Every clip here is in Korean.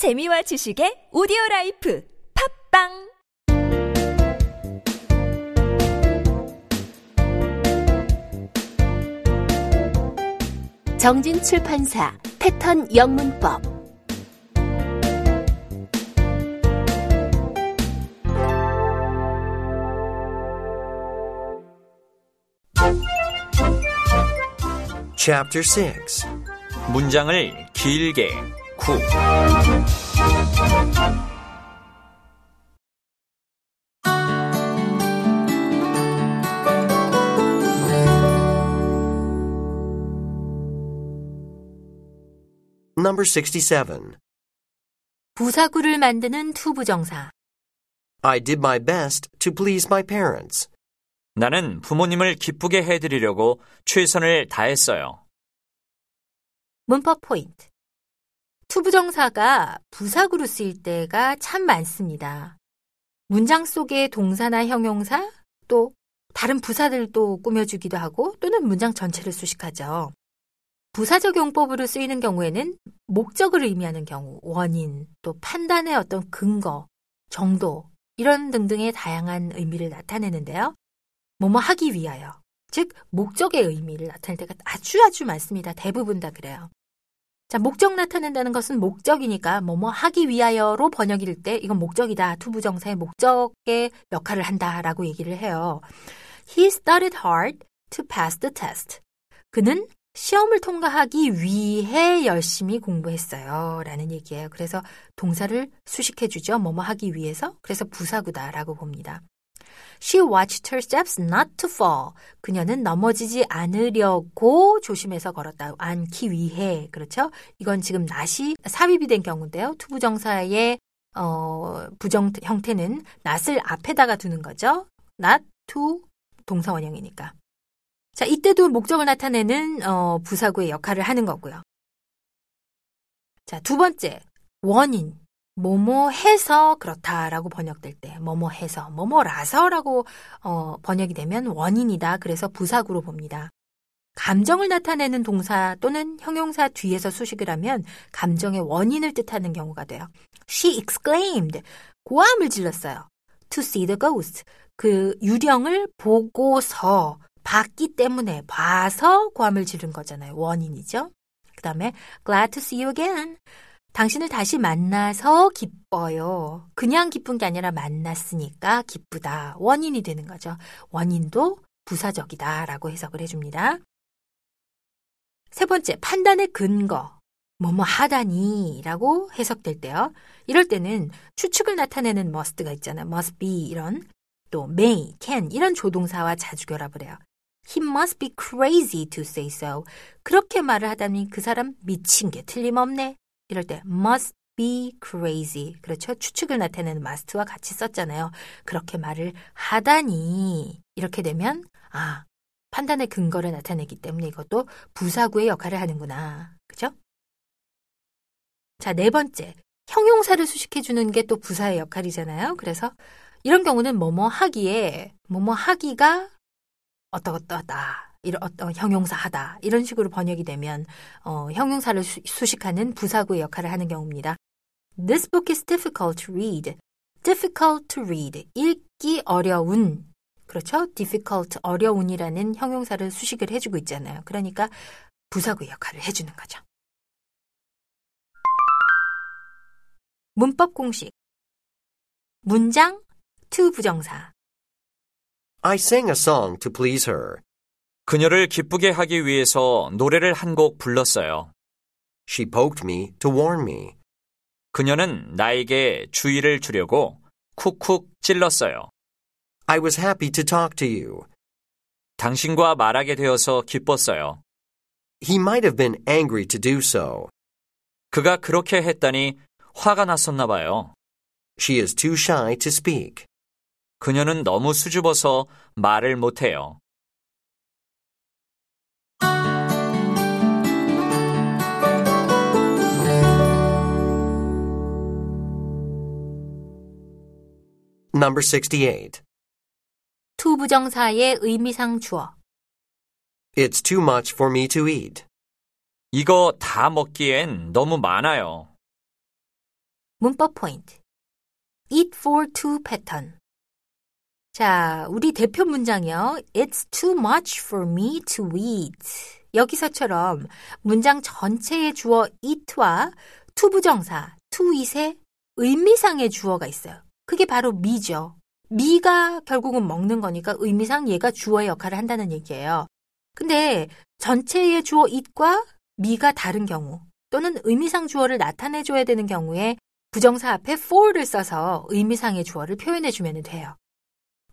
재미와 지식의 오디오 라이프 팝빵! 정진 출판사 패턴 영문법. Chapter 6 문장을 길게 Number 67 부사구를 만드는 투부정사 I did my best to please my parents. 나는 부모님을 기쁘게 해드리려고 최선을 다했어요. 문법 포인트 투부정사가 부사구로 쓰일 때가 참 많습니다. 문장 속에 동사나 형용사 또 다른 부사들도 꾸며주기도 하고 또는 문장 전체를 수식하죠. 부사적 용법으로 쓰이는 경우에는 목적을 의미하는 경우, 원인, 또 판단의 어떤 근거, 정도, 이런 등등의 다양한 의미를 나타내는데요. 뭐뭐 하기 위하여, 즉, 목적의 의미를 나타낼 때가 아주 아주 많습니다. 대부분 다 그래요. 자, 목적 나타낸다는 것은 목적이니까 뭐뭐 하기 위하여로 번역이 될때 이건 목적이다. 투부정사의 목적의 역할을 한다라고 얘기를 해요. He studied hard to pass the test. 그는 시험을 통과하기 위해 열심히 공부했어요. 라는 얘기예요. 그래서 동사를 수식해 주죠. 뭐뭐 하기 위해서. 그래서 부사구다라고 봅니다. She watched her steps not to fall. 그녀는 넘어지지 않으려고 조심해서 걸었다. 않기 위해. 그렇죠? 이건 지금 not이 삽입이 된 경우인데요. 투부정사의 어, 부정 형태는 not을 앞에다가 두는 거죠. not to 동사 원형이니까. 자, 이때도 목적을 나타내는 어, 부사구의 역할을 하는 거고요. 자, 두 번째, 원인. 뭐뭐 해서 그렇다라고 번역될 때, 뭐뭐 해서, 뭐뭐라서라고 어, 번역이 되면 원인이다. 그래서 부사구로 봅니다. 감정을 나타내는 동사 또는 형용사 뒤에서 수식을 하면 감정의 원인을 뜻하는 경우가 돼요. She exclaimed. 고함을 질렀어요. To see the ghost. 그 유령을 보고서 봤기 때문에 봐서 고함을 지른 거잖아요. 원인이죠. 그 다음에 glad to see you again. 당신을 다시 만나서 기뻐요. 그냥 기쁜 게 아니라 만났으니까 기쁘다. 원인이 되는 거죠. 원인도 부사적이다 라고 해석을 해줍니다. 세 번째, 판단의 근거. 뭐뭐 하다니 라고 해석될 때요. 이럴 때는 추측을 나타내는 must가 있잖아요. must be 이런 또 may, can 이런 조동사와 자주 결합을 해요. He must be crazy to say so. 그렇게 말을 하다니 그 사람 미친 게 틀림없네. 이럴 때 must be crazy. 그렇죠? 추측을 나타내는 must와 같이 썼잖아요. 그렇게 말을 하다니 이렇게 되면 아 판단의 근거를 나타내기 때문에 이것도 부사구의 역할을 하는구나. 그죠? 자, 네 번째. 형용사를 수식해 주는 게 또 부사의 역할이잖아요. 그래서 이런 경우는 뭐뭐 하기에 뭐뭐 하기가 어떠어떠하다. 이런 어떤 형용사 하다. 이런 식으로 번역이 되면 어, 형용사를 수, 수식하는 부사구의 역할을 하는 경우입니다. This book is difficult to read. difficult to read. 읽기 어려운. 그렇죠? difficult 어려운이라는 형용사를 수식을 해주고 있잖아요. 그러니까 부사구 역할을 해주는 거죠. 문법 공식. 문장 to 부정사. I sang a song to please her. 그녀를 기쁘게 하기 위해서 노래를 한 곡 불렀어요. She poked me to warn me. 그녀는 나에게 주의를 주려고 쿡쿡 찔렀어요. I was happy to talk to you. 당신과 말하게 되어서 기뻤어요. He might have been angry to do so. 그가 그렇게 했다니 화가 났었나 봐요. She is too shy to speak. 그녀는 너무 수줍어서 말을 못해요. Number 68. 투부정사의 의미상 주어. It's too much for me to eat. 이거 다 먹기엔 너무 많아요. 문법 포인트. eat for two 패턴. 자, 우리 대표 문장이요. It's too much for me to eat. 여기서처럼 문장 전체의 주어 eat와 to 부정사 to eat의 의미상의 주어가 있어요. 그게 바로 me죠. me가 결국은 먹는 거니까 의미상 얘가 주어의 역할을 한다는 얘기예요. 근데 전체의 주어 it과 me가 다른 경우 또는 의미상 주어를 나타내줘야 되는 경우에 부정사 앞에 for를 써서 의미상의 주어를 표현해주면 돼요.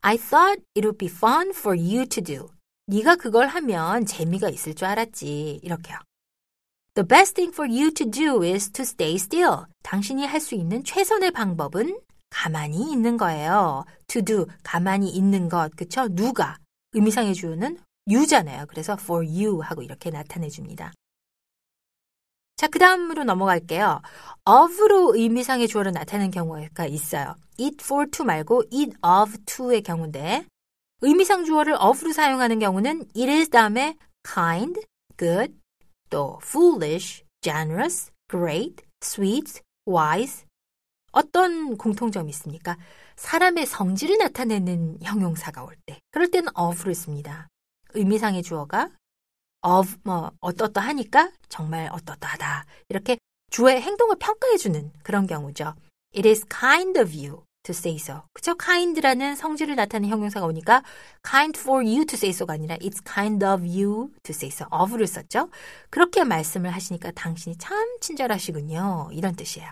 I thought it would be fun for you to do. 네가 그걸 하면 재미가 있을 줄 알았지. 이렇게요. The best thing for you to do is to stay still. 당신이 할 수 있는 최선의 방법은 가만히 있는 거예요. To do, 가만히 있는 것. 그쵸? 누가. 의미상의 주어는 you잖아요. 그래서 for you 하고 이렇게 나타내 줍니다. 자, 그 다음으로 넘어갈게요. of로 의미상의 주어로 나타내는 경우가 있어요. eat for to 말고 eat of to의 경우인데 의미상 주어를 of로 사용하는 경우는 it is 다음에 kind, good, 또 foolish, generous, great, sweet, wise 어떤 공통점이 있습니까? 사람의 성질을 나타내는 형용사가 올 때 그럴 때는 of를 씁니다. 의미상의 주어가 of 뭐 어떠어떠하니까 정말 어떠어떠하다 이렇게 주어의 행동을 평가해주는 그런 경우죠. It is kind of you to say so. 그쵸? kind라는 성질을 나타내는 형용사가 오니까 kind for you to say so가 아니라 it's kind of you to say so. of를 썼죠? 그렇게 말씀을 하시니까 당신이 참 친절하시군요. 이런 뜻이에요.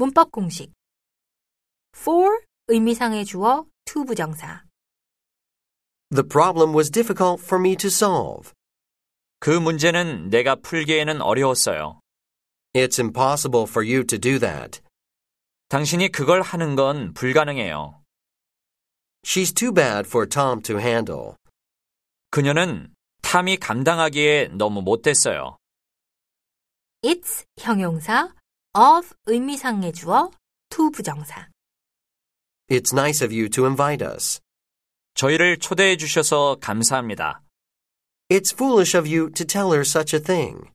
문법 공식 for 의미상의 주어 to 부정사 The problem was difficult for me to solve. 그 문제는 내가 풀기에는 어려웠어요. It's impossible for you to do that. 당신이 그걸 하는 건 불가능해요. She's too bad for Tom to handle. 그녀는 탐이 감당하기에 너무 못됐어요. it's 형용사 of 의미상의 주어 to 부정사 It's nice of you to invite us. 저희를 초대해 주셔서 감사합니다. It's foolish of you to tell her such a thing.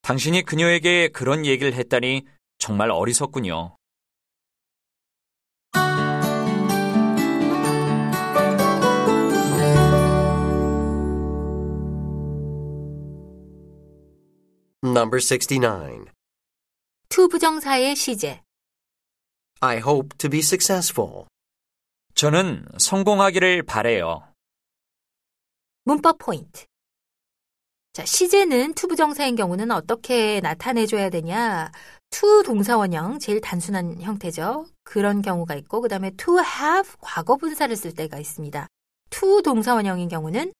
당신이 그녀에게 그런 얘기를 했다니 정말 어리석군요. Number 69. To 부정사의 시제 I hope to be successful. 저는 성공하기를 바래요. 문법 포인트. 자, 시제는 to 부정사인 경우는 어떻게 나타내줘야 되냐? to 동사원형, 제일 단순한 형태죠. 그런 경우가 있고, 그 다음에 to have 과거 분사를 쓸 때가 있습니다. to 동사원형인 경우는,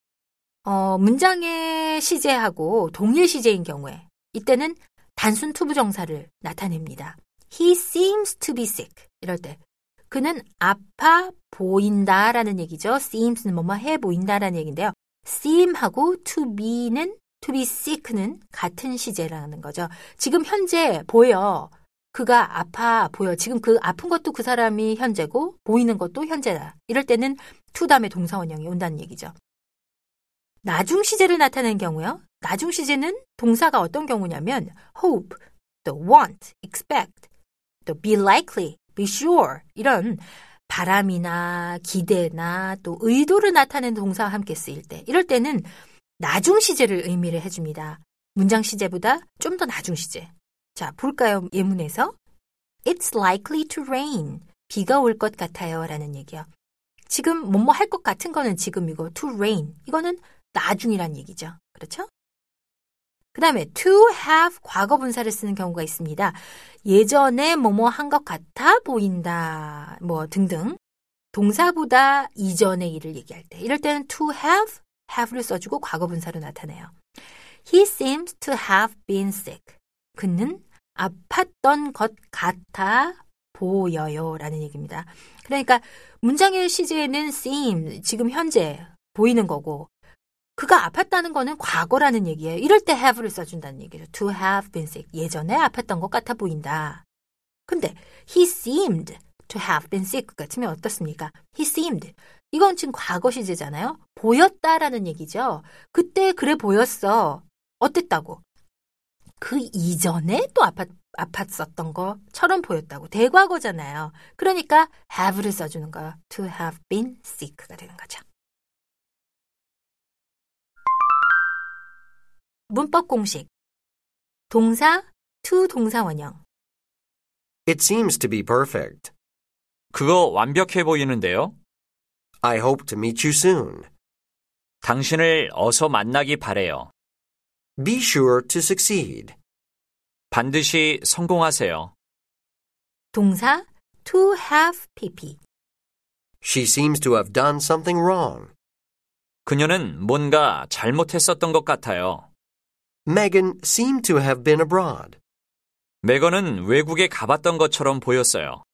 어, 문장의 시제하고 동일 시제인 경우에, 이때는 단순 to 부정사를 나타냅니다. He seems to be sick. 이럴 때. 그는 아파 보인다라는 얘기죠. seems는 뭐뭐 해 보인다라는 얘기인데요. seem하고 to be는 to be sick는 같은 시제라는 거죠. 지금 현재 보여. 그가 아파 보여. 지금 그 아픈 것도 그 사람이 현재고 보이는 것도 현재다. 이럴 때는 to 다음에 동사원형이 온다는 얘기죠. 나중 시제를 나타내는 경우요. 나중 시제는 동사가 어떤 경우냐면 hope, 또 want, expect, 또 be likely, be sure 이런 바람이나 기대나 또 의도를 나타내는 동사와 함께 쓰일 때 이럴 때는 나중 시제를 의미를 해줍니다. 문장 시제보다 좀 더 나중 시제. 자, 볼까요? 예문에서 It's likely to rain. 비가 올 것 같아요. 라는 얘기요. 지금 뭐뭐 할 것 같은 거는 지금이고 to rain. 이거는 나중이란 얘기죠. 그렇죠? 그 다음에 to have 과거 분사를 쓰는 경우가 있습니다. 예전에 뭐뭐 한 것 같아 보인다. 뭐 등등. 동사보다 이전의 일을 얘기할 때. 이럴 때는 to have, have를 써주고 과거 분사로 나타내요. He seems to have been sick. 그는 아팠던 것 같아 보여요. 라는 얘기입니다. 그러니까 문장의 시제에는 seem, 지금 현재 보이는 거고 그가 아팠다는 거는 과거라는 얘기예요. 이럴 때 have를 써준다는 얘기죠. To have been sick. 예전에 아팠던 것 같아 보인다. 근데 he seemed to have been sick 같으면 어떻습니까? he seemed. 이건 지금 과거 시제잖아요. 보였다라는 얘기죠. 그때 그래 보였어. 어땠다고? 그 이전에 또 아팠, 아팠었던 것처럼 보였다고. 대과거잖아요. 그러니까 have를 써주는 거예요. to have been sick가 되는 거죠. 문법 공식. 동사 to 동사 원형. It seems to be perfect. 그거 완벽해 보이는데요? I hope to meet you soon. 당신을 어서 만나기 바래요. Be sure to succeed. 반드시 성공하세요. 동사 to have pp. She seems to have done something wrong. 그녀는 뭔가 잘못했었던 것 같아요. Megan seemed to have been abroad. 메건은 외국에 가봤던 것처럼 보였어요.